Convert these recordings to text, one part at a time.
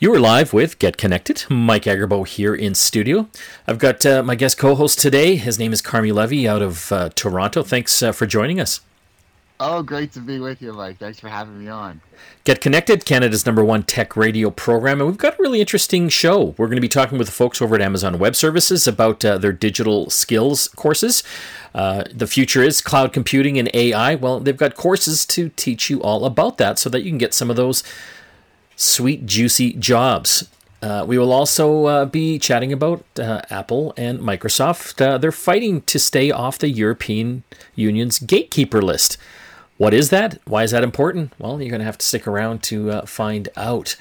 You are live with Get Connected. Mike Agerbo here in studio. I've got uh, my guest co host today. His name is Carmi Levy out of uh, Toronto. Thanks uh, for joining us. Oh, great to be with you, Mike. Thanks for having me on. Get Connected, Canada's number one tech radio program. And we've got a really interesting show. We're going to be talking with the folks over at Amazon Web Services about uh, their digital skills courses. Uh, the future is cloud computing and AI. Well, they've got courses to teach you all about that so that you can get some of those sweet, juicy jobs. Uh, we will also uh, be chatting about uh, Apple and Microsoft. Uh, they're fighting to stay off the European Union's gatekeeper list. What is that? Why is that important? Well, you're going to have to stick around to uh, find out.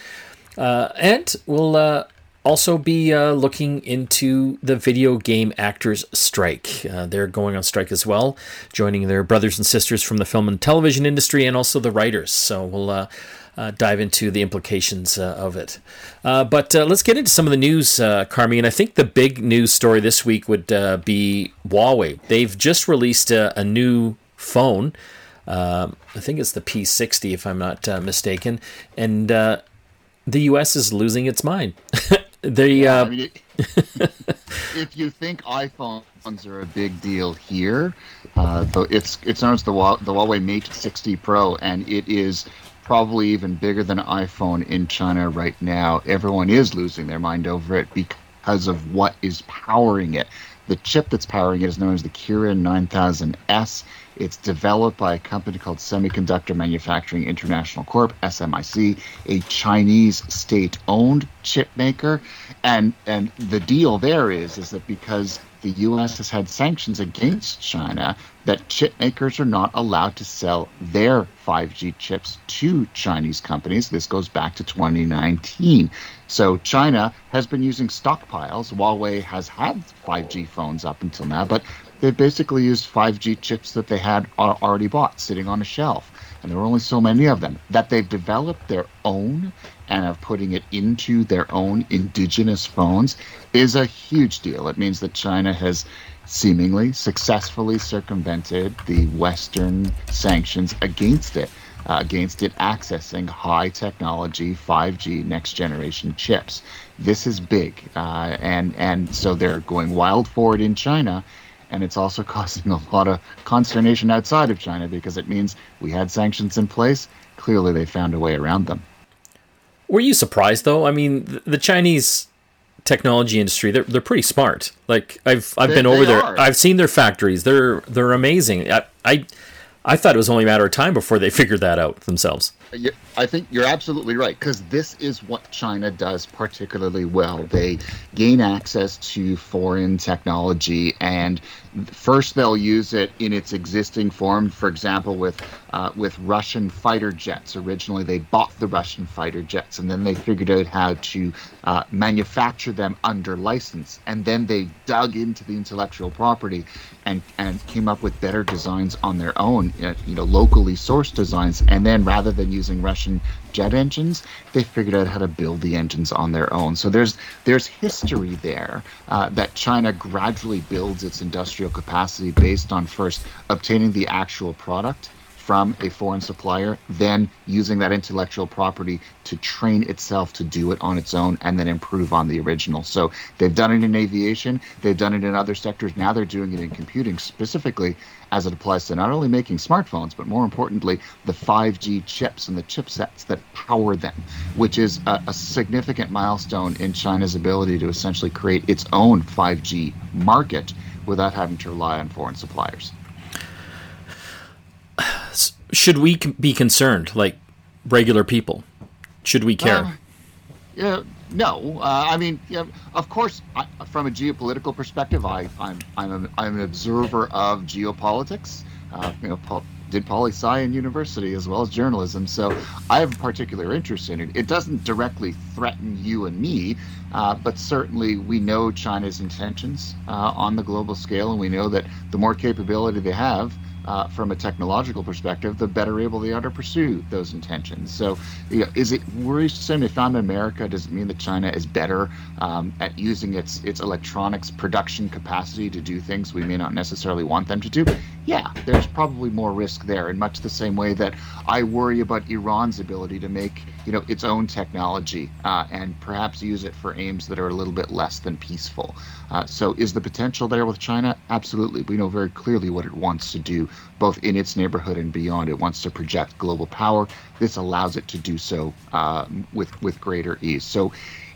Uh, and we'll also be looking into the video game actors strike. they're going on strike as well, joining their brothers and sisters from the film and television industry and also the writers. So we'll uh, dive into the implications uh, of it. Uh, but uh, let's get into some of the news, uh, Carmi. And I think the big news story this week would uh, be Huawei. They've just released a, a new phone. Um, I think it's the P60, if I'm not mistaken. And the U.S. is losing its mind. they, yeah, I mean, it, if you think iPhones are a big deal here, it's it's known as the the Huawei Mate 60 Pro, and it is probably even bigger than iPhone in China right now. Everyone is losing their mind over it because of what is powering it. The chip that's powering it is known as the Kirin 9000S. It's developed by a company called Semiconductor Manufacturing International Corp, SMIC, a Chinese state-owned chip maker. And and the deal there is is that because the U.S. has had sanctions against China that chip makers are not allowed to sell their 5G chips to Chinese companies. This goes back to 2019. So China has been using stockpiles. Huawei has had 5G phones up until now, but they basically used 5G chips that they had already bought sitting on a shelf. And there are only so many of them that they've developed their own and of putting it into their own indigenous phones is a huge deal. It means that China has seemingly successfully circumvented the Western sanctions against it, uh, against it accessing high technology 5G next generation chips. This is big, uh, and and so they're going wild for it in China. And it's also causing a lot of consternation outside of China because it means we had sanctions in place. Clearly, they found a way around them. Were you surprised though? I mean, the Chinese technology industry they're they're pretty smart. Like I've I've they, been over there. Are. I've seen their factories. They're they're amazing. I, I I thought it was only a matter of time before they figured that out themselves. I think you're absolutely right because this is what China does particularly well. They gain access to foreign technology, and first they'll use it in its existing form. For example, with uh, with Russian fighter jets. Originally, they bought the Russian fighter jets, and then they figured out how to uh, manufacture them under license. And then they dug into the intellectual property and and came up with better designs on their own. You know, locally sourced designs. And then rather than using Russian jet engines, they figured out how to build the engines on their own. So there's there's history there uh, that China gradually builds its industrial capacity based on first obtaining the actual product from a foreign supplier, then using that intellectual property to train itself to do it on its own and then improve on the original. So they've done it in aviation, they've done it in other sectors, now they're doing it in computing specifically as it applies to not only making smartphones, but more importantly, the 5G chips and the chipsets that power them, which is a, a significant milestone in China's ability to essentially create its own 5G market without having to rely on foreign suppliers should we be concerned, like regular people? Should we care? Uh, yeah, no. Uh, I mean, yeah, of course, I, from a geopolitical perspective, I, I'm I'm, a, I'm an observer of geopolitics. Uh, you know, did poli sci in university as well as journalism, so I have a particular interest in it. It doesn't directly threaten you and me, uh, but certainly we know China's intentions uh, on the global scale, and we know that the more capability they have, uh, from a technological perspective, the better able they are to pursue those intentions. So, you know, is it worrisome if I'm America? Does it mean that China is better um, at using its its electronics production capacity to do things we may not necessarily want them to do? Yeah, there's probably more risk there, in much the same way that I worry about Iran's ability to make you know, its own technology uh, and perhaps use it for aims that are a little bit less than peaceful. Uh, so, is the potential there with China? Absolutely. We know very clearly what it wants to do, both in its neighborhood and beyond. It wants to project global power. This allows it to do so uh, with with greater ease. So,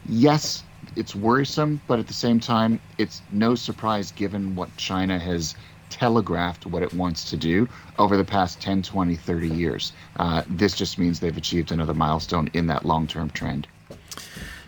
yes, it's worrisome, but at the same time, it's no surprise given what China has telegraphed what it wants to do over the past 10, 20, 30 years. Uh, this just means they've achieved another milestone in that long term trend.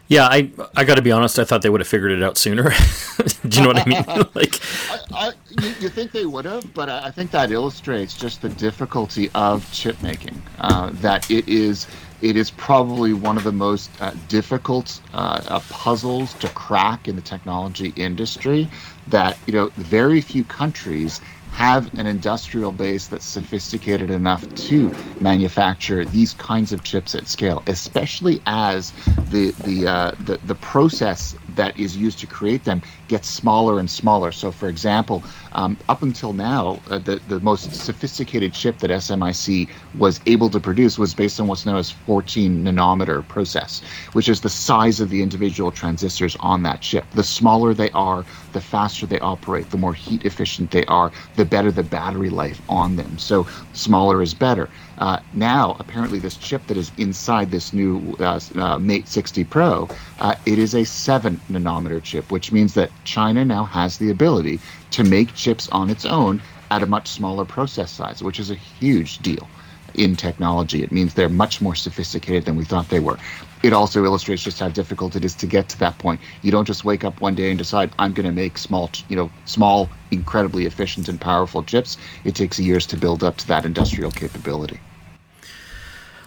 Yeah, I I got to be honest. I thought they would have figured it out sooner. Do you know what I mean? like, I, I, you, you, think they would have, but I think that illustrates just the difficulty of chip making. Uh, that it is it is probably one of the most uh, difficult uh, uh, puzzles to crack in the technology industry. That you know, very few countries have an industrial base that's sophisticated enough to manufacture these kinds of chips at scale, especially as the the uh, the, the process that is used to create them gets smaller and smaller. So, for example, um, up until now, uh, the the most sophisticated chip that SMIC was able to produce was based on what's known as 14 nanometer process, which is the size of the individual transistors on that chip. The smaller they are, the faster they operate, the more heat efficient they are, the better the battery life on them. So smaller is better. Uh, now, apparently, this chip that is inside this new uh, uh, Mate 60 Pro, uh, it is a seven nanometer chip, which means that China now has the ability to make chips on its own at a much smaller process size, which is a huge deal in technology. It means they're much more sophisticated than we thought they were. It also illustrates just how difficult it is to get to that point. You don't just wake up one day and decide I'm going to make small, you know, small, incredibly efficient and powerful chips. It takes years to build up to that industrial capability.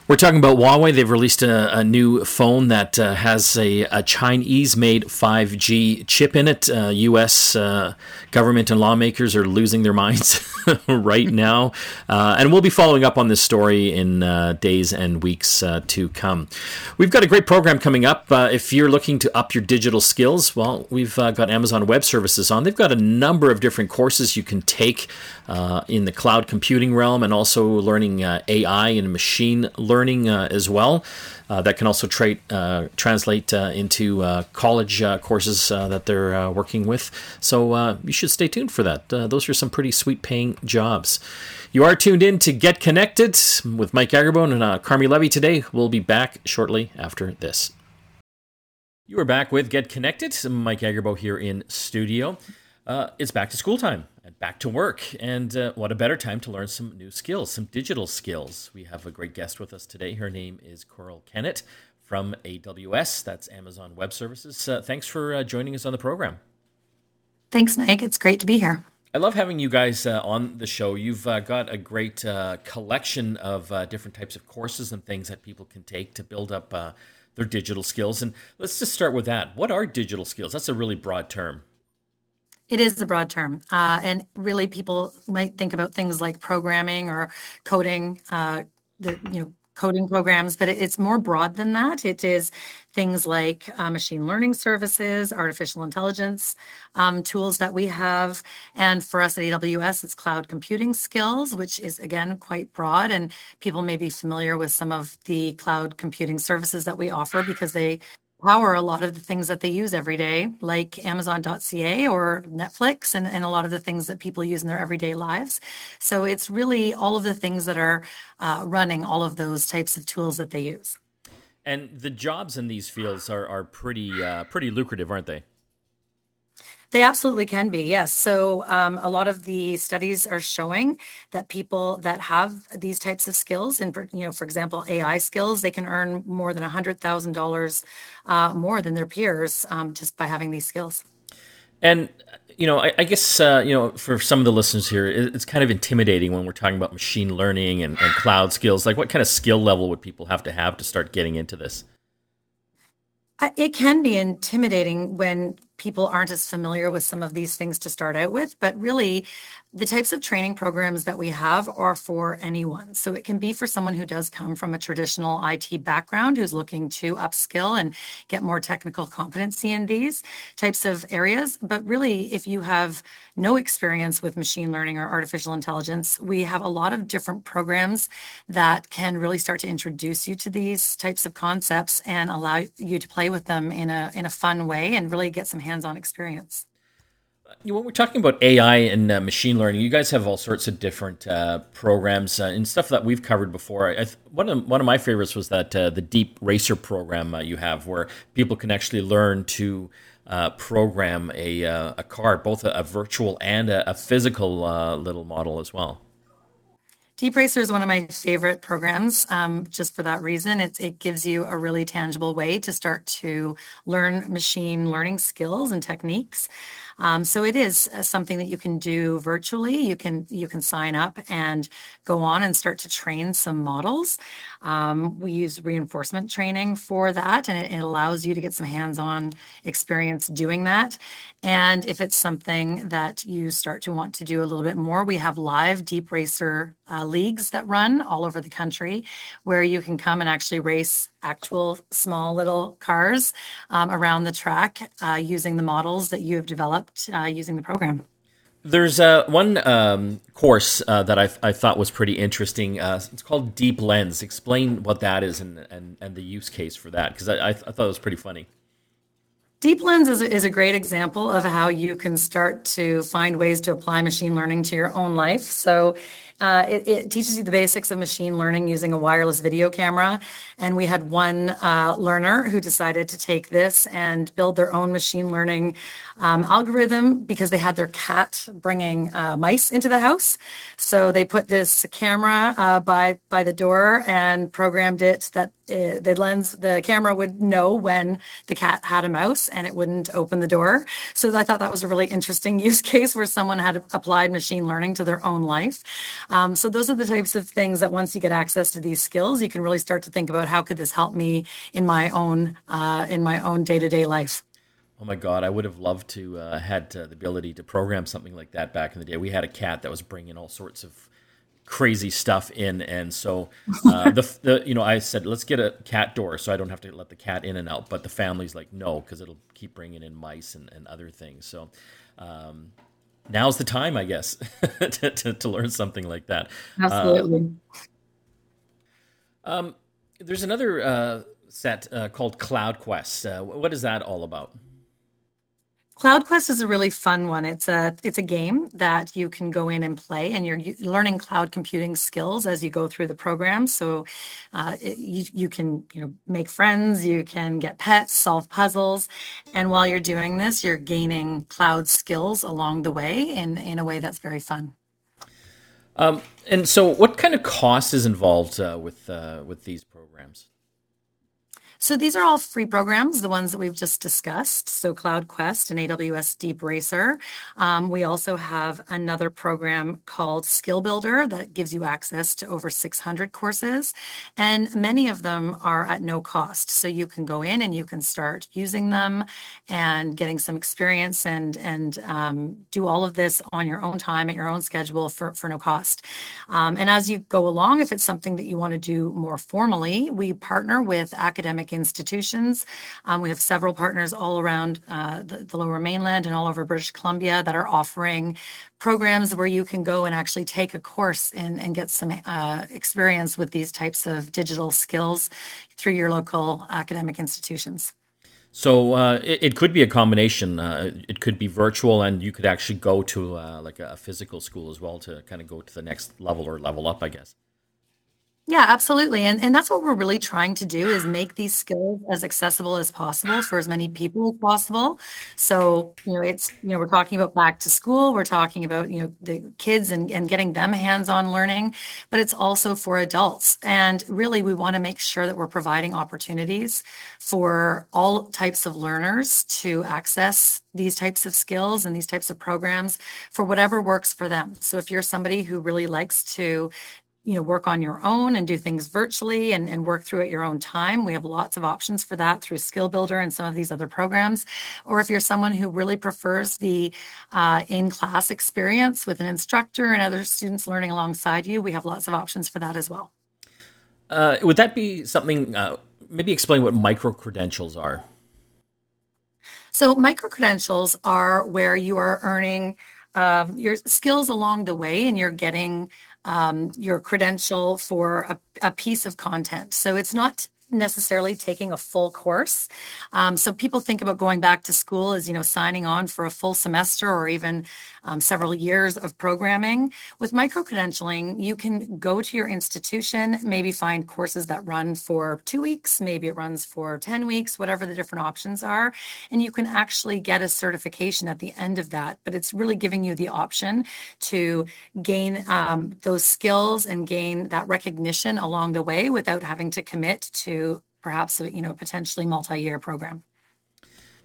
We're talking about Huawei. They've released a, a new phone that uh, has a, a Chinese made 5G chip in it. Uh, U.S. Uh, government and lawmakers are losing their minds right now. Uh, and we'll be following up on this story in uh, days and weeks uh, to come. We've got a great program coming up. if you're looking to up your digital skills, well, we've got Amazon Web Services on. They've got a number of different courses you can take in the cloud computing realm and also learning AI and machine learning learning uh, as well. Uh, that can also tra- uh, translate uh, into uh, college uh, courses that they're working with. So you should stay tuned for that. those are some pretty sweet paying jobs. You are tuned in to Get Connected with Mike Agerbo and Carmi Levy today. We'll be back shortly after this. You are back with Get Connected. Mike Agerbo here in studio. Uh, it's back to school time and back to work. And uh, what a better time to learn some new skills, some digital skills. We have a great guest with us today. Her name is Coral Kennett from AWS, that's Amazon Web Services. Uh, thanks for uh, joining us on the program. Thanks, Mike. It's great to be here. I love having you guys uh, on the show. You've uh, got a great uh, collection of uh, different types of courses and things that people can take to build up uh, their digital skills. And let's just start with that. What are digital skills? That's a really broad term. It is a broad term. Uh, and really, people might think about things like programming or coding, uh, the, you know, coding programs, but it's more broad than that. It is things like uh, machine learning services, artificial intelligence um, tools that we have. And for us at AWS, it's cloud computing skills, which is again quite broad. And people may be familiar with some of the cloud computing services that we offer because they power a lot of the things that they use every day, like Amazon.ca or Netflix, and, and a lot of the things that people use in their everyday lives. So it's really all of the things that are uh, running all of those types of tools that they use. And the jobs in these fields are, are pretty uh, pretty lucrative, aren't they? They absolutely can be, yes. So um, a lot of the studies are showing that people that have these types of skills, and you know, for example, AI skills, they can earn more than hundred thousand uh, dollars more than their peers um, just by having these skills. And you know, I, I guess uh, you know, for some of the listeners here, it's kind of intimidating when we're talking about machine learning and, and cloud skills. Like, what kind of skill level would people have to have to start getting into this? It can be intimidating when people aren't as familiar with some of these things to start out with, but really, the types of training programs that we have are for anyone. So it can be for someone who does come from a traditional IT background who's looking to upskill and get more technical competency in these types of areas. But really, if you have no experience with machine learning or artificial intelligence, we have a lot of different programs that can really start to introduce you to these types of concepts and allow you to play with them in a in a fun way and really get some hands-on experience when we're talking about AI and uh, machine learning, you guys have all sorts of different uh, programs uh, and stuff that we've covered before. I, one of one of my favorites was that uh, the DeepRacer program uh, you have, where people can actually learn to uh, program a a car, both a, a virtual and a, a physical little model as well. DeepRacer is one of my favorite programs um, just for that reason. It, it gives you a really tangible way to start to learn machine learning skills and techniques. Um, so it is uh, something that you can do virtually. You can you can sign up and go on and start to train some models. Um, we use reinforcement training for that, and it, it allows you to get some hands-on experience doing that. And if it's something that you start to want to do a little bit more, we have live deep racer uh, leagues that run all over the country where you can come and actually race actual small little cars um, around the track uh, using the models that you have developed uh, using the program. There's uh, one um, course uh, that I, I, thought was pretty interesting. Uh, it's called DeepLens. Explain what that is and, and, and the use case for that, because I, I, thought it was pretty funny. DeepLens is, is a great example of how you can start to find ways to apply machine learning to your own life. So uh, it, it, teaches you the basics of machine learning using a wireless video camera. And we had one uh, learner who decided to take this and build their own machine learning um, algorithm because they had their cat bringing uh, mice into the house. So they put this camera uh, by by the door and programmed it that uh, the lens, the camera would know when the cat had a mouse and it wouldn't open the door. So I thought that was a really interesting use case where someone had applied machine learning to their own life. Um, so those are the types of things that once you get access to these skills, you can really start to think about how could this help me in my own uh, in my own day to day life. Oh my God, I would have loved to uh, had uh, the ability to program something like that back in the day. We had a cat that was bringing all sorts of crazy stuff in, and so uh, the, the you know I said let's get a cat door so I don't have to let the cat in and out. But the family's like no because it'll keep bringing in mice and, and other things. So um, now's the time, I guess, to, to, to, learn something like that. Absolutely. Um, there's another uh, set uh, called Cloud Quest. Uh, what is that all about? Cloud Quest is a really fun one. It's a it's a game that you can go in and play, and you're learning cloud computing skills as you go through the program. So uh, it, you you can you know make friends, you can get pets, solve puzzles, and while you're doing this, you're gaining cloud skills along the way in in a way that's very fun. Um, and so, what kind of cost is involved uh, with uh, with these programs? So these are all free programs, the ones that we've just discussed. So Cloud Quest and AWS Deep. Um, we also have another program called Skill Builder that gives you access to over 600 courses. And many of them are at no cost. So you can go in and you can start using them and getting some experience and, and um, do all of this on your own time at your own schedule for, for no cost. Um, and as you go along, if it's something that you want to do more formally, we partner with academic institutions. Um, we have several partners all around uh, the, lower mainland and all over British Columbia that are offering programs where you can go and actually take a course and, and get some uh, experience with these types of digital skills through your local academic institutions. So uh, it, it, could be a combination. Uh, it could be virtual, and you could actually go to uh, like a physical school as well to kind of go to the next level or level up, I guess. Yeah, absolutely. And and that's what we're really trying to do is make these skills as accessible as possible for as many people as possible. So, you know, it's, you know, we're talking about back to school, we're talking about, you know, the kids and, and getting them hands-on learning, but it's also for adults. And really we want to make sure that we're providing opportunities for all types of learners to access these types of skills and these types of programs for whatever works for them. So if you're somebody who really likes to you know work on your own and do things virtually and, and work through at your own time. We have lots of options for that through skill builder and some of these other programs. Or if you're someone who really prefers the uh, in-class experience with an instructor and other students learning alongside you we have lots of options for that as well. Uh, would that be something uh, maybe explain what micro credentials are? So micro credentials are where you are earning um, your skills along the way and you're getting um, your credential for a, a piece of content. So it's not necessarily taking a full course. Um, so people think about going back to school as, you know, signing on for a full semester or even um, several years of programming. With micro-credentialing, you can go to your institution, maybe find courses that run for two weeks, maybe it runs for 10 weeks, whatever the different options are. And you can actually get a certification at the end of that. But it's really giving you the option to gain um, those skills and gain that recognition along the way without having to commit to perhaps you know potentially multi-year program.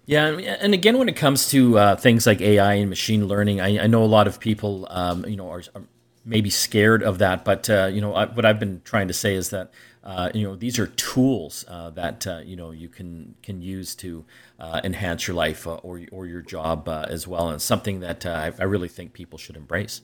Yeah, and again, when it comes to uh, things like AI and machine learning, I, I know a lot of people, um, you know, are, are, maybe scared of that. But uh, you know, I, what I've been trying to say is that uh, you know these are tools uh, that uh, you know you can can use to uh, enhance your life or or your job as well, and something that I, I really think people should embrace.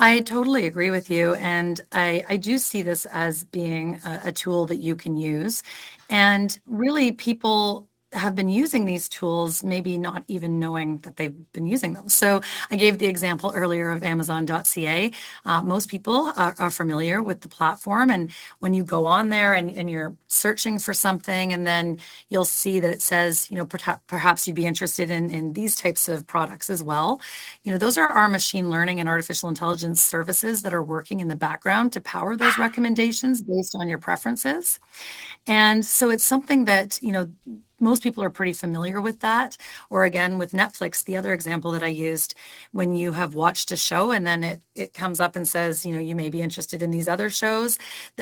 I totally agree with you. And I, I do see this as being a, a tool that you can use. And really, people have been using these tools, maybe not even knowing that they've been using them. So I gave the example earlier of Amazon.ca. Uh, most people are, are, familiar with the platform. And when you go on there and, and, you're searching for something, and then you'll see that it says, you know, perhaps you'd be interested in, in these types of products as well. You know, those are our machine learning and artificial intelligence services that are working in the background to power those recommendations based on your preferences. And so it's something that, you know, most people are pretty familiar with that. Or again, with Netflix, the other example that I used, when you have watched a show and then it, it comes up and says, you know, you may be interested in these other shows.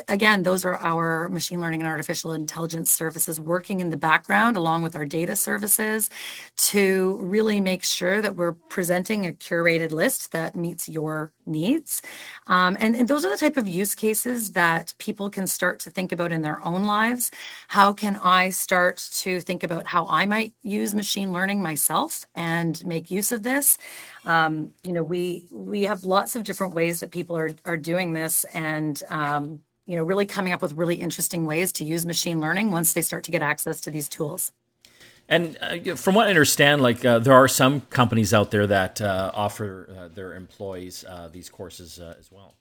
Again, those are our machine learning and artificial intelligence services working in the background along with our data services to really make sure that we're presenting a curated list that meets your needs. Um, and, and those are the type of use cases that people can start to think about in their own lives. How can I start to think about how I might use machine learning myself and make use of this? Um, you know, we we have lots of different ways that people are are doing this, and um, you know, really coming up with really interesting ways to use machine learning once they start to get access to these tools. And uh, from what I understand, like uh, there are some companies out there that uh, offer uh, their employees uh, these courses uh, as well.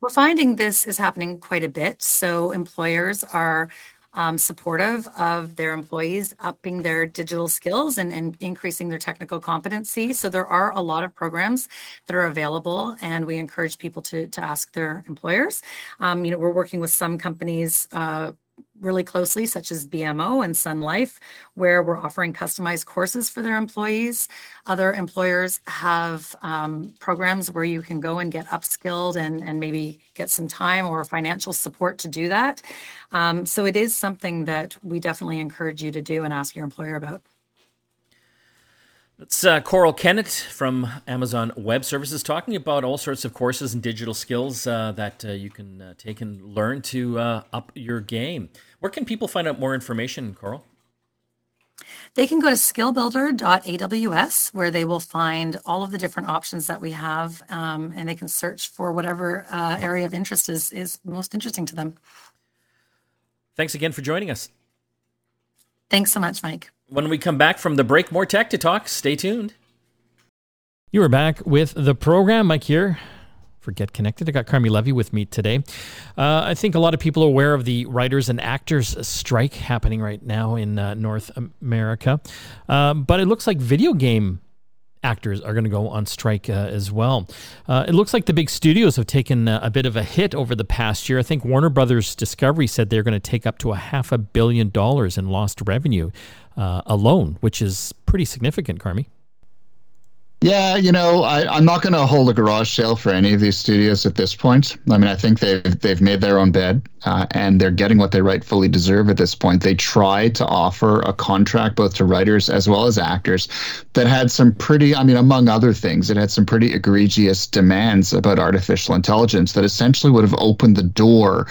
We're finding this is happening quite a bit. So employers are um, supportive of their employees upping their digital skills and, and increasing their technical competency. So there are a lot of programs that are available, and we encourage people to to ask their employers. Um, you know, we're working with some companies really closely, such as BMO and Sun Life, where we're offering customized courses for their employees. Other employers have um, programs where you can go and get upskilled and, and maybe get some time or financial support to do that. Um, so it is something that we definitely encourage you to do and ask your employer about. It's uh, Coral Kennett from Amazon Web Services talking about all sorts of courses and digital skills uh, that uh, you can uh, take and learn to uh, up your game. Where can people find out more information, Coral? They can go to skillbuilder.aws where they will find all of the different options that we have um, and they can search for whatever uh, area of interest is, is most interesting to them. Thanks again for joining us. Thanks so much, Mike. When we come back from the break, more tech to talk. Stay tuned. You are back with the program. Mike here for Get Connected. I got Carmi Levy with me today. Uh, I think a lot of people are aware of the writers and actors strike happening right now in uh, North America. Uh, but it looks like video game actors are going to go on strike uh, as well. Uh, it looks like the big studios have taken uh, a bit of a hit over the past year. I think Warner Brothers Discovery said they're going to take up to a half a billion dollars in lost revenue uh, alone, which is pretty significant, Carmi. Yeah, you know, I, am not going to hold a garage sale for any of these studios at this point. I mean, I think they've they've made their own bed, uh, and they're getting what they rightfully deserve at this point. They tried to offer a contract both to writers as well as actors that had some pretty, I mean, among other things, it had some pretty egregious demands about artificial intelligence that essentially would have opened the door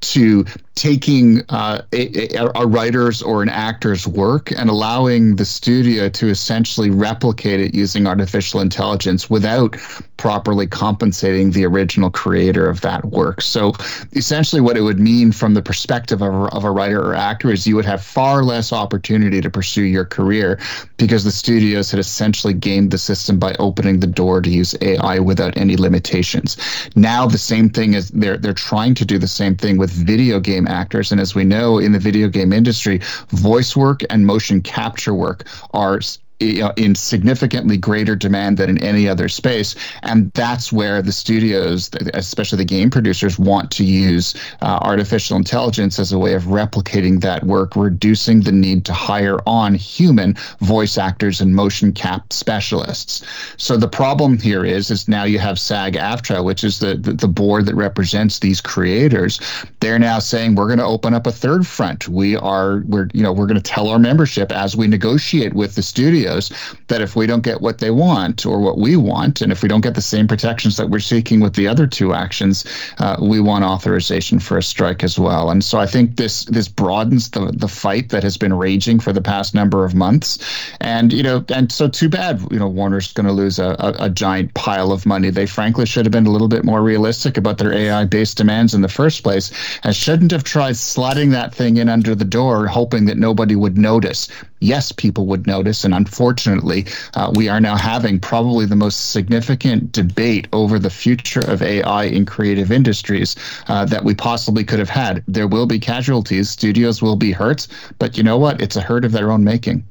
to taking uh, a, a, writer's or an actor's work and allowing the studio to essentially replicate it using artificial intelligence without properly compensating the original creator of that work. So essentially, what it would mean from the perspective of a, of a writer or actor is you would have far less opportunity to pursue your career because the studios had essentially gamed the system by opening the door to use AI without any limitations. Now the same thing is they're they're trying to do the same thing with video game actors. And as we know in the video game industry, voice work and motion capture work are in significantly greater demand than in any other space. And that's where the studios, especially the game producers, want to use uh, artificial intelligence as a way of replicating that work, reducing the need to hire on human voice actors and motion cap specialists. So the problem here is, is now you have SAG-AFTRA, which is the, the, the board that represents these creators. They're now saying we're going to open up a third front. We are, we're, you know, we're going to tell our membership as we negotiate with the studio studios that if we don't get what they want or what we want, and if we don't get the same protections that we're seeking with the other two actions, uh, we want authorization for a strike as well. And so I think this this broadens the the fight that has been raging for the past number of months. And you know, and so too bad. You know, Warner's going to lose a, a, a giant pile of money. They frankly should have been a little bit more realistic about their AI based demands in the first place, and shouldn't have tried sliding that thing in under the door, hoping that nobody would notice yes, people would notice. And unfortunately, uh, we are now having probably the most significant debate over the future of AI in creative industries uh, that we possibly could have had. There will be casualties, studios will be hurt, but you know what? It's a hurt of their own making.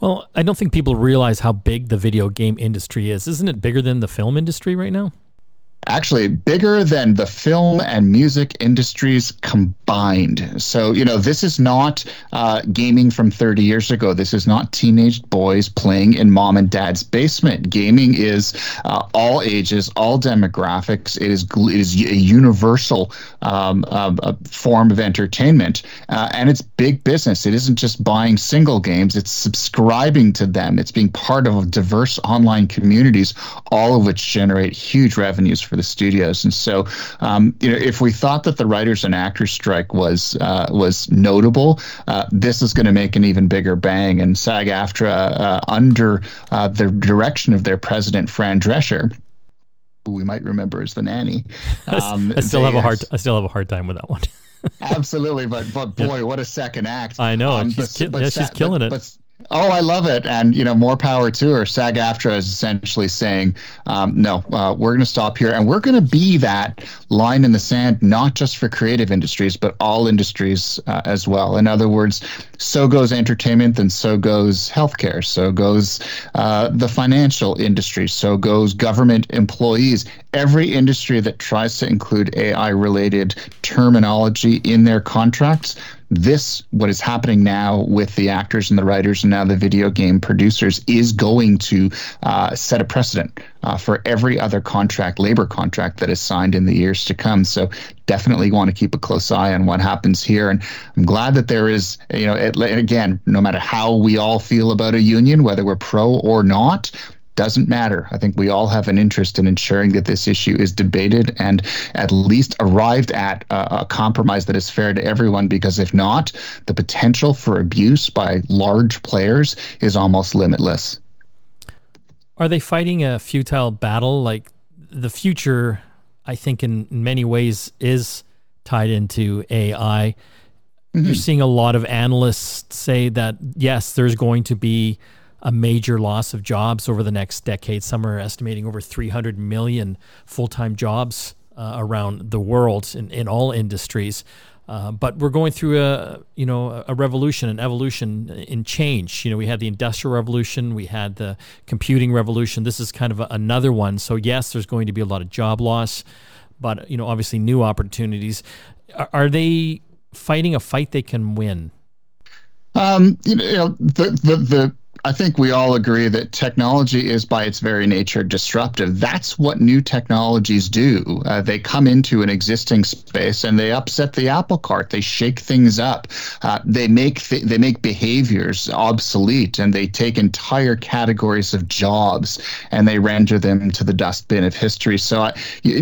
Well, I don't think people realize how big the video game industry is. Isn't it bigger than the film industry right now? Actually bigger than the film and music industries combined. So, you know, this is not uh, gaming from 30 years ago. This is not teenage boys playing in mom and dad's basement. Gaming is uh, all ages, all demographics. It is it is a universal um, uh, form of entertainment, uh, and it's big business. It isn't just buying single games; it's subscribing to them. It's being part of diverse online communities, all of which generate huge revenues for the studios. And so, um, you know, if we thought that the writers and actors strike was uh, was notable, uh, this is going to make an even bigger bang. And SAG-AFTRA, uh, under uh, the direction of their president Fran Drescher, who we might remember as the nanny, um, I still have a hard I still have a hard time with that one. absolutely, but but boy, what a second act! I know, um, she's, but, ki- but, yeah, she's killing but, it. But, Oh, I love it, and you know, more power to her. SAG-AFTRA is essentially saying, um, "No, uh, we're going to stop here, and we're going to be that line in the sand, not just for creative industries, but all industries uh, as well." In other words, so goes entertainment, and so goes healthcare, so goes uh, the financial industry, so goes government employees. Every industry that tries to include AI-related terminology in their contracts this what is happening now with the actors and the writers and now the video game producers is going to uh, set a precedent uh, for every other contract labor contract that is signed in the years to come. So definitely want to keep a close eye on what happens here. And i'm glad that there is you know it, again no matter how we all feel about a union whether we're pro or not doesn't matter. I think we all have an interest in ensuring that this issue is debated and at least arrived at a, a, compromise that is fair to everyone, because if not, the potential for abuse by large players is almost limitless. Are they fighting a futile battle? Like the future, I think, in many ways, is tied into AI. Mm-hmm. You're seeing a lot of analysts say that, yes, there's going to be a major loss of jobs over the next decade. Some are estimating over 300 million full time jobs uh, around the world in, in all industries. Uh, but we're going through a you know a revolution, an evolution in change. You know, we had the industrial revolution, we had the computing revolution. This is kind of a, another one. So yes, there's going to be a lot of job loss, but you know, obviously new opportunities. Are, are they fighting a fight they can win? Um, you know, the the the I think we all agree that technology is, by its very nature, disruptive. That's what new technologies do. Uh, they come into an existing space and they upset the apple cart. They shake things up. Uh, they make th- they make behaviors obsolete, and they take entire categories of jobs and they render them to the dustbin of history. So, uh,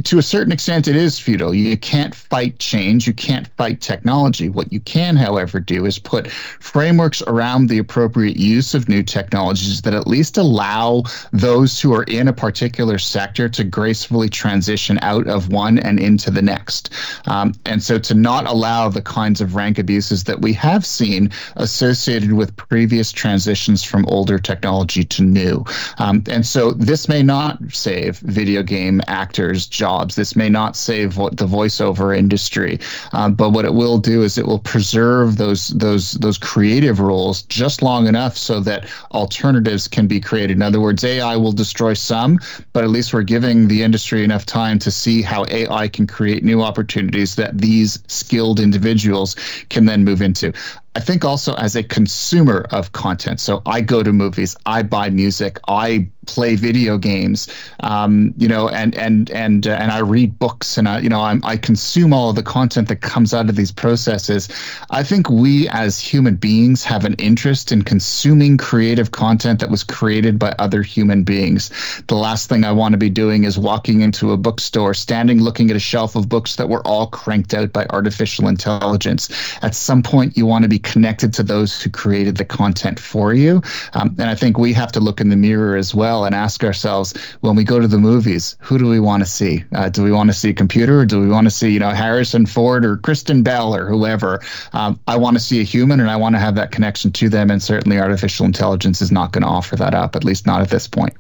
to a certain extent, it is futile. You can't fight change. You can't fight technology. What you can, however, do is put frameworks around the appropriate use of new technologies that at least allow those who are in a particular sector to gracefully transition out of one and into the next. Um, and so to not allow the kinds of rank abuses that we have seen associated with previous transitions from older technology to new. Um, and so this may not save video game actors' jobs. This may not save the voiceover industry. Um, but what it will do is it will preserve those those those creative roles just long enough so that alternatives can be created. In other words, AI will destroy some, but at least we're giving the industry enough time to see how AI can create new opportunities that these skilled individuals can then move into. I think also as a consumer of content. So I go to movies, I buy music, I play video games, um, you know, and and and uh, and I read books, and I, you know, I'm, I consume all of the content that comes out of these processes. I think we as human beings have an interest in consuming creative content that was created by other human beings. The last thing I want to be doing is walking into a bookstore, standing looking at a shelf of books that were all cranked out by artificial intelligence. At some point, you want to be connected to those who created the content for you. Um, and I think we have to look in the mirror as well and ask ourselves when we go to the movies, who do we want to see? Uh, do we want to see a computer or do we want to see, you know, Harrison Ford or Kristen Bell or whoever? Um, I want to see a human and I want to have that connection to them. And certainly artificial intelligence is not going to offer that up, at least not at this point.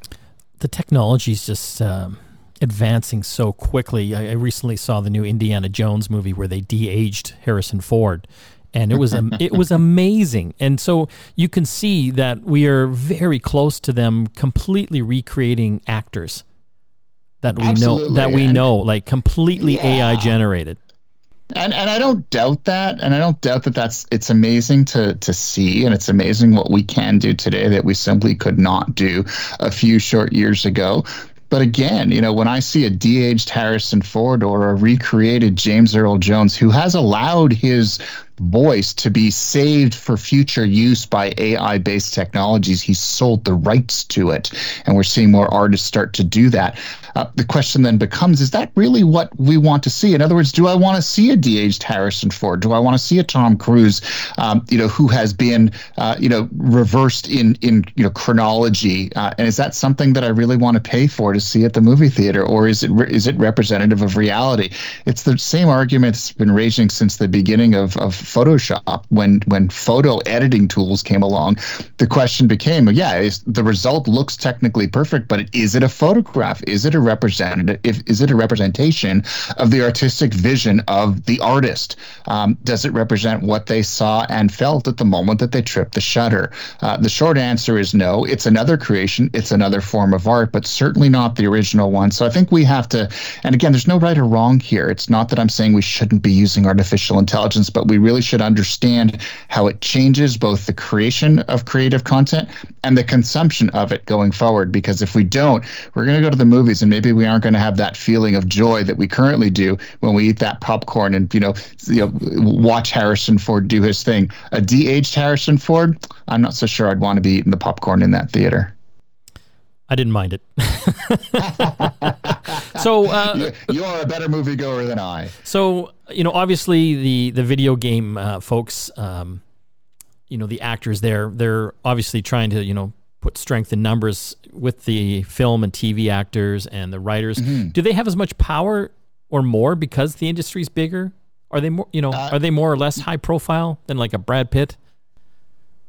The technology is just. Um advancing so quickly. I, I, recently saw the new Indiana Jones movie where they de-aged Harrison Ford, and it was it was amazing. And so you can see that we are very close to them completely recreating actors that we Absolutely. know that we and, know like completely yeah. AI generated. And and I don't doubt that, and I don't doubt that that's it's amazing to to see, and it's amazing what we can do today that we simply could not do a few short years ago. But again, you know, when I see a de-aged Harrison Ford or a recreated James Earl Jones who has allowed his voice to be saved for future use by AI based technologies. He sold the rights to it. And we're seeing more artists start to do that. Uh, the question then becomes is that really what we want to see? In other words, do I want to see a de aged Harrison Ford? Do I want to see a Tom Cruise, um, you know, who has been, uh, you know, reversed in, in you know, chronology? Uh, and is that something that I really want to pay for to see at the movie theater? Or is it, re- is it representative of reality? It's the same argument that's been raging since the beginning of, of Photoshop when when photo editing tools came along. The question became, yeah, is, the result looks technically perfect, but is it a photograph? Is it a representative? If, is it a representation of the artistic vision of the artist? Um, does it represent what they saw and felt at the moment that they tripped the shutter? Uh, the short answer is no. It's another creation. It's another form of art, but certainly not the original one. So I think we have to. And again, there's no right or wrong here. It's not that I'm saying we shouldn't be using artificial intelligence, but we really should understand how it changes both the creation of creative content and the consumption of it going forward. Because if we don't, we're going to go to the movies and maybe we aren't going to have that feeling of joy that we currently do when we eat that popcorn and you know, you know watch Harrison Ford do his thing. A de-aged Harrison Ford, I'm not so sure I'd want to be eating the popcorn in that theater. I didn't mind it. so uh, you, are a better moviegoer than I. So you know, obviously the the video game uh, folks, um, you know, the actors there, they're obviously trying to you know put strength in numbers with the film and TV actors and the writers. Mm-hmm. Do they have as much power or more because the industry's bigger? Are they more, you know, uh, are they more or less high profile than like a Brad Pitt?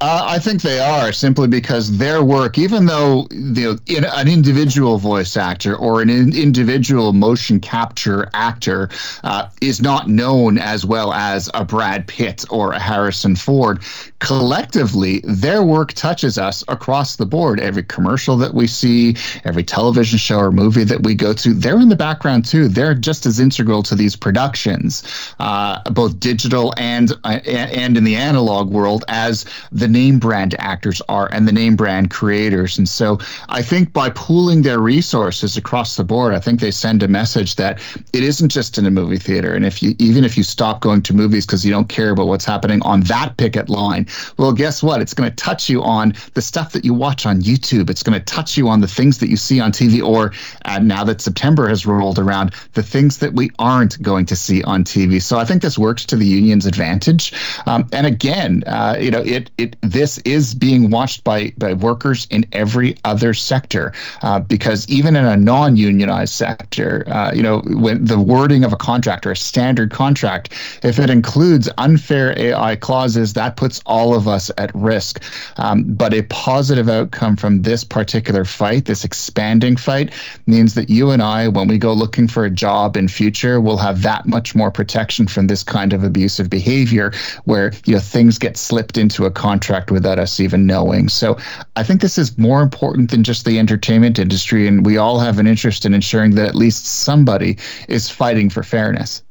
Uh, I think they are simply because their work, even though you know, an individual voice actor or an in, individual motion capture actor uh, is not known as well as a Brad Pitt or a Harrison Ford, collectively, their work touches us across the board. Every commercial that we see, every television show or movie that we go to, they're in the background too. They're just as integral to these productions, uh, both digital and uh, and in the analog world, as the name brand actors are and the name brand creators. And so I think by pooling their resources across the board, I think they send a message that it isn't just in a movie theater. And if you even if you stop going to movies because you don't care about what's happening on that picket line, well, guess what? It's going to touch you on the stuff that you watch on YouTube. It's going to touch you on the things that you see on TV, or uh, now that September has rolled around, the things that we aren't going to see on TV. So I think this works to the union's advantage. Um, and again, uh, you know, it it this is being watched by by workers in every other sector uh, because even in a non-unionized sector, uh, you know, when the wording of a contract or a standard contract, if it includes unfair AI clauses, that puts all of us at risk. Um, but a positive outcome from this particular fight, this expanding fight, means that you and I, when we go looking for a job in future, will have that much more protection from this kind of abusive behavior, where you know things get slipped into a contract without us even knowing. So I think this is more important than just the entertainment industry, and we all have an interest in ensuring that at least somebody is fighting for fairness.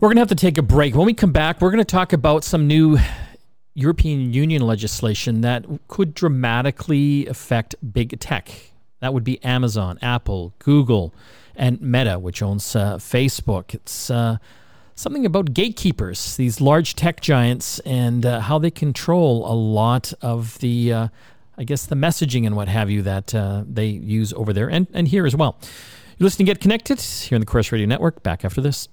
We're going to have to take a break. When we come back, we're going to talk about some new European Union legislation that could dramatically affect big tech. That would be Amazon, Apple, Google, and Meta, which owns uh, Facebook. It's uh, something about gatekeepers, these large tech giants, and uh, how they control a lot of the, uh, I guess, the messaging and what have you that uh, they use over there and, and here as well. You're listening to Get Connected here on the Corus Radio Network. Back after this.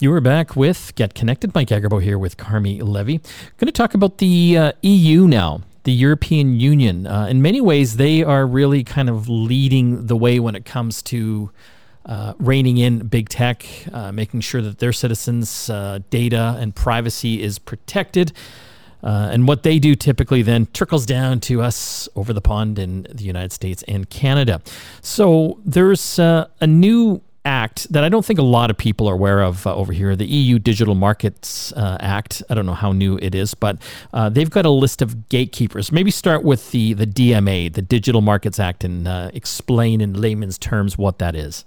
You are back with Get Connected. Mike Agerbo here with Carmi Levy. Going to talk about the uh, EU now, the European Union. Uh, in many ways, they are really kind of leading the way when it comes to uh, reining in big tech, uh, making sure that their citizens' uh, data and privacy is protected. Uh, and what they do typically then trickles down to us over the pond in the United States and Canada. So there's a new act that I don't think a lot of people are aware of uh, over here, the EU Digital Markets uh, Act. I don't know how new it is, but uh, they've got a list of gatekeepers. Maybe start with the, the DMA, the Digital Markets Act, and uh, explain in layman's terms what that is.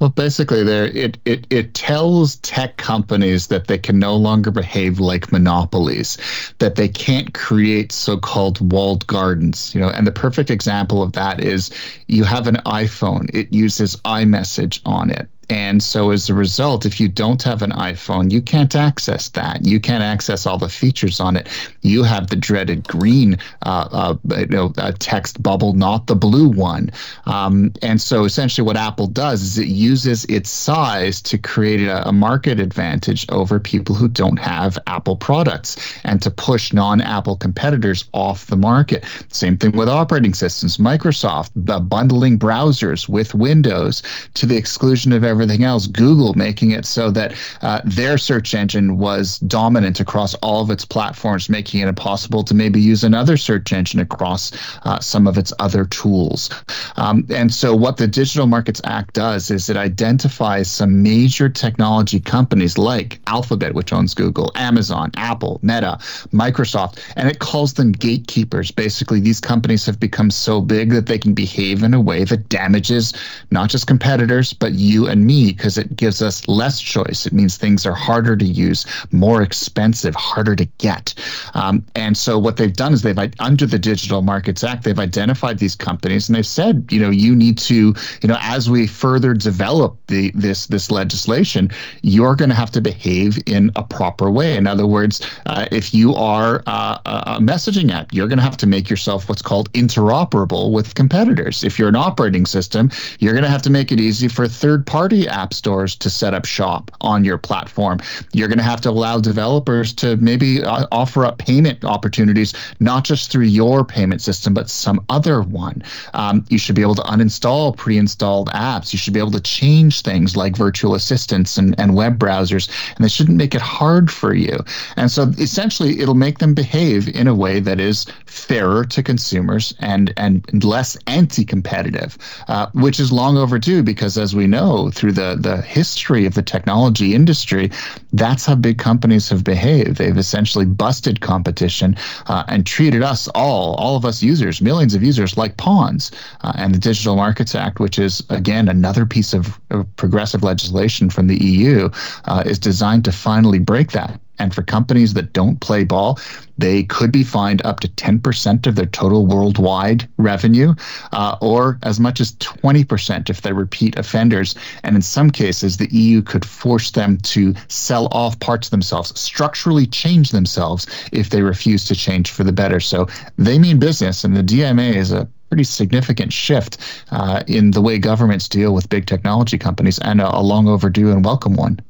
Well, basically, there it, it it tells tech companies that they can no longer behave like monopolies, that they can't create so-called walled gardens. You know, and the perfect example of that is you have an iPhone; it uses iMessage on it and so as a result, if you don't have an iPhone, you can't access that. You can't access all the features on it. You have the dreaded green uh, uh, you know, text bubble, not the blue one. Um, and so essentially what Apple does is it uses its size to create a, a market advantage over people who don't have Apple products and to push non-Apple competitors off the market. Same thing with operating systems. Microsoft bundling browsers with Windows to the exclusion of every everything else, Google making it so that uh, their search engine was dominant across all of its platforms, making it impossible to maybe use another search engine across uh, some of its other tools. Um, and so, what the Digital Markets Act does is it identifies some major technology companies like Alphabet, which owns Google, Amazon, Apple, Meta, Microsoft, and it calls them gatekeepers. Basically, these companies have become so big that they can behave in a way that damages not just competitors, but you and me because it gives us less choice. It means things are harder to use, more expensive, harder to get. Um, and so what they've done is they've under the Digital Markets Act, they've identified these companies and they've said, you know, you need to, you know, as we further develop the this this legislation, you're going to have to behave in a proper way. In other words, uh, if you are uh, a messaging app, you're going to have to make yourself what's called interoperable with competitors. If you're an operating system, you're going to have to make it easy for third party app stores to set up shop on your platform. You're going to have to allow developers to maybe uh, offer up payment opportunities, not just through your payment system, but some other one. Um, you should be able to uninstall pre installed apps. You should be able to change things like virtual assistants and, and web browsers, and they shouldn't make it hard for you. And so essentially, it'll make them behave in a way that is fairer to consumers and, and less anti competitive, uh, which is long overdue because, as we know, through the, the history of the technology industry, that's how big companies have behaved. They've essentially busted competition uh, and treated us all, all of us users, millions of users, like pawns. Uh, and the Digital Markets Act, which is, again, another piece of, of progressive legislation from the EU, uh, is designed to finally break that And for companies that don't play ball, they could be fined up to 10% of their total worldwide revenue, uh, or as much as 20% if they're repeat offenders. And in some cases, the EU could force them to sell off parts of themselves, structurally change themselves if they refuse to change for the better. So they mean business, and the DMA is a pretty significant shift uh, in the way governments deal with big technology companies and a, a long overdue and welcome one.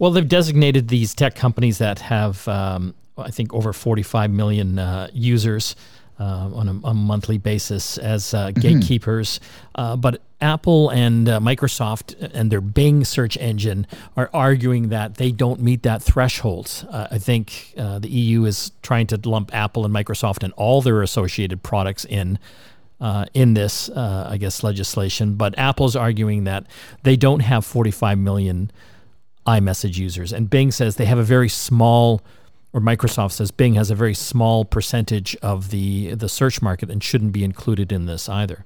Well, they've designated these tech companies that have um, I think over 45 million uh, users uh, on a, a, monthly basis as uh, mm-hmm. gatekeepers. Mm-hmm. but Apple and uh, Microsoft and their Bing search engine are arguing that they don't meet that threshold. Uh, I think the EU is trying to lump Apple and Microsoft and all their associated products in. Uh, in this, uh, I guess, legislation. But Apple's arguing that they don't have 45 million iMessage users. And Bing says they have a very small or Microsoft says Bing has a very small percentage of the the search market and shouldn't be included in this either.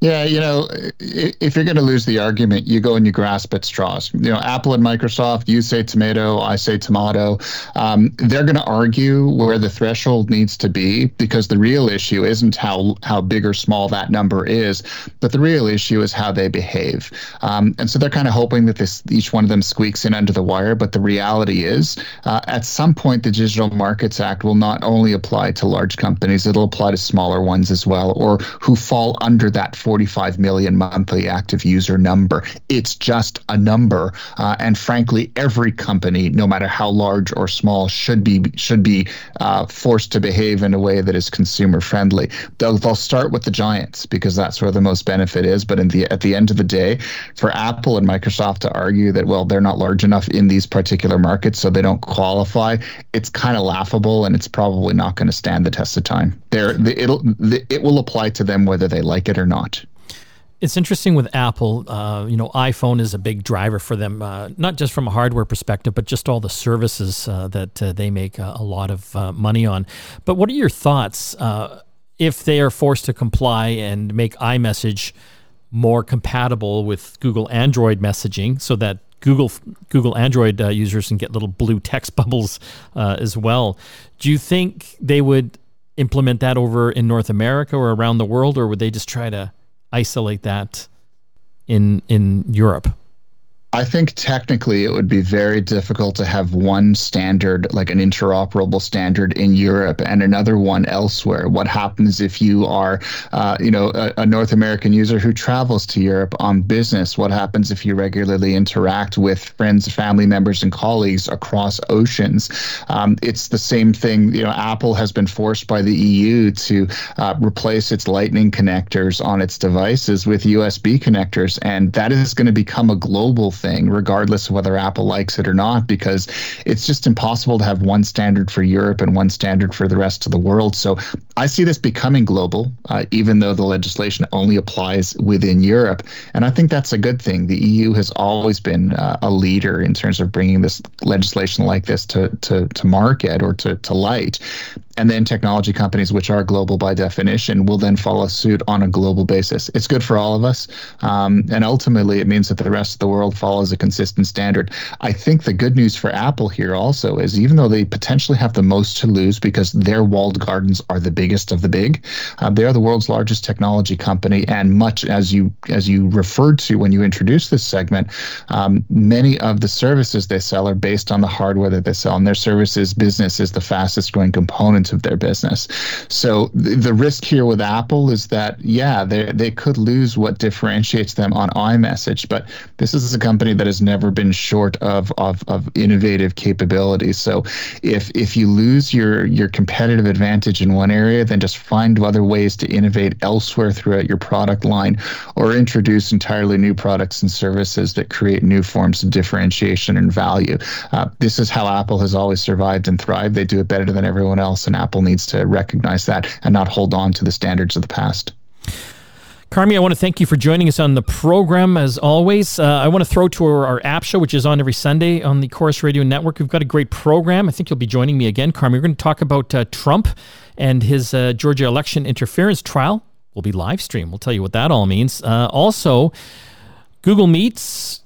Yeah, you know, if you're going to lose the argument, you go and you grasp at straws. You know, Apple and Microsoft, you say tomato, I say tomato. Um, they're going to argue where the threshold needs to be because the real issue isn't how how big or small that number is, but the real issue is how they behave. Um, and so they're kind of hoping that this each one of them squeaks in under the wire. But the reality is, uh, at some point, the Digital Markets Act will not only apply to large companies; it'll apply to smaller ones as well, or who fall under that 45 million monthly active user number. It's just a number, uh, and frankly, every company, no matter how large or small, should be should be uh, forced to behave in a way that is consumer friendly. They'll, they'll start with the giants because that's where the most benefit is. But in the at the end of the day, for Apple and Microsoft to argue that well they're not large enough in these particular markets, so they don't qualify, it's kind of laughable, and it's probably not going to stand the test of time. There, it'll it will apply to them whether they like it or not it's interesting with Apple. Uh, you know, iPhone is a big driver for them, uh, not just from a hardware perspective, but just all the services uh, that uh, they make a lot of uh, money on. But what are your thoughts uh, if they are forced to comply and make iMessage more compatible with Google Android messaging, so that Google Google Android users can get little blue text bubbles as well? Do you think they would implement that over in North America or around the world, or would they just try to isolate that in in Europe? I think technically it would be very difficult to have one standard, like an interoperable standard in Europe and another one elsewhere. What happens if you are, uh, you know, a, a, North American user who travels to Europe on business? What happens if you regularly interact with friends, family members, and colleagues across oceans? Um, it's the same thing. You know, Apple has been forced by the EU to uh, replace its Lightning connectors on its devices with USB connectors, and that is going to become a global thing, regardless of whether Apple likes it or not, because it's just impossible to have one standard for Europe and one standard for the rest of the world. So I see this becoming global, uh, even though the legislation only applies within Europe. And I think that's a good thing. The EU has always been uh, a leader in terms of bringing this legislation like this to, to, to market or to, to light. And then technology companies, which are global by definition, will then follow suit on a global basis. It's good for all of us. Um, and ultimately, it means that the rest of the world follows a consistent standard. I think the good news for Apple here also is even though they potentially have the most to lose because their walled gardens are the biggest of the big, uh, they are the world's largest technology company. And much as you as you referred to when you introduced this segment, um, many of the services they sell are based on the hardware that they sell. And their services business is the fastest growing component of their business. So the, the risk here with Apple is that, yeah, they, they could lose what differentiates them on iMessage, but this is a company that has never been short of, of, of innovative capabilities. So if, if you lose your, your competitive advantage in one area, then just find other ways to innovate elsewhere throughout your product line or introduce entirely new products and services that create new forms of differentiation and value. Uh, this is how Apple has always survived and thrived. They do it better than everyone else, and Apple needs to recognize that and not hold on to the standards of the past. Carmi, I want to thank you for joining us on the program as always. Uh, I want to throw to our, our, app show, which is on every Sunday on the Corus Radio Network. We've got a great program. I think you'll be joining me again, Carmi. We're going to talk about uh, Trump and his uh, Georgia election interference trial. Will be live stream. We'll tell you what that all means. Uh, also, Google Meets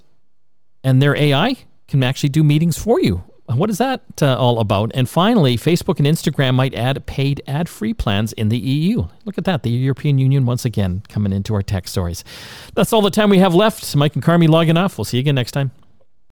and their AI can actually do meetings for you what is that uh, all about? And finally, Facebook and Instagram might add paid ad free plans in the EU. Look at that. The European Union once again coming into our tech stories. That's all the time we have left. Mike and Carmi logging off. We'll see you again next time.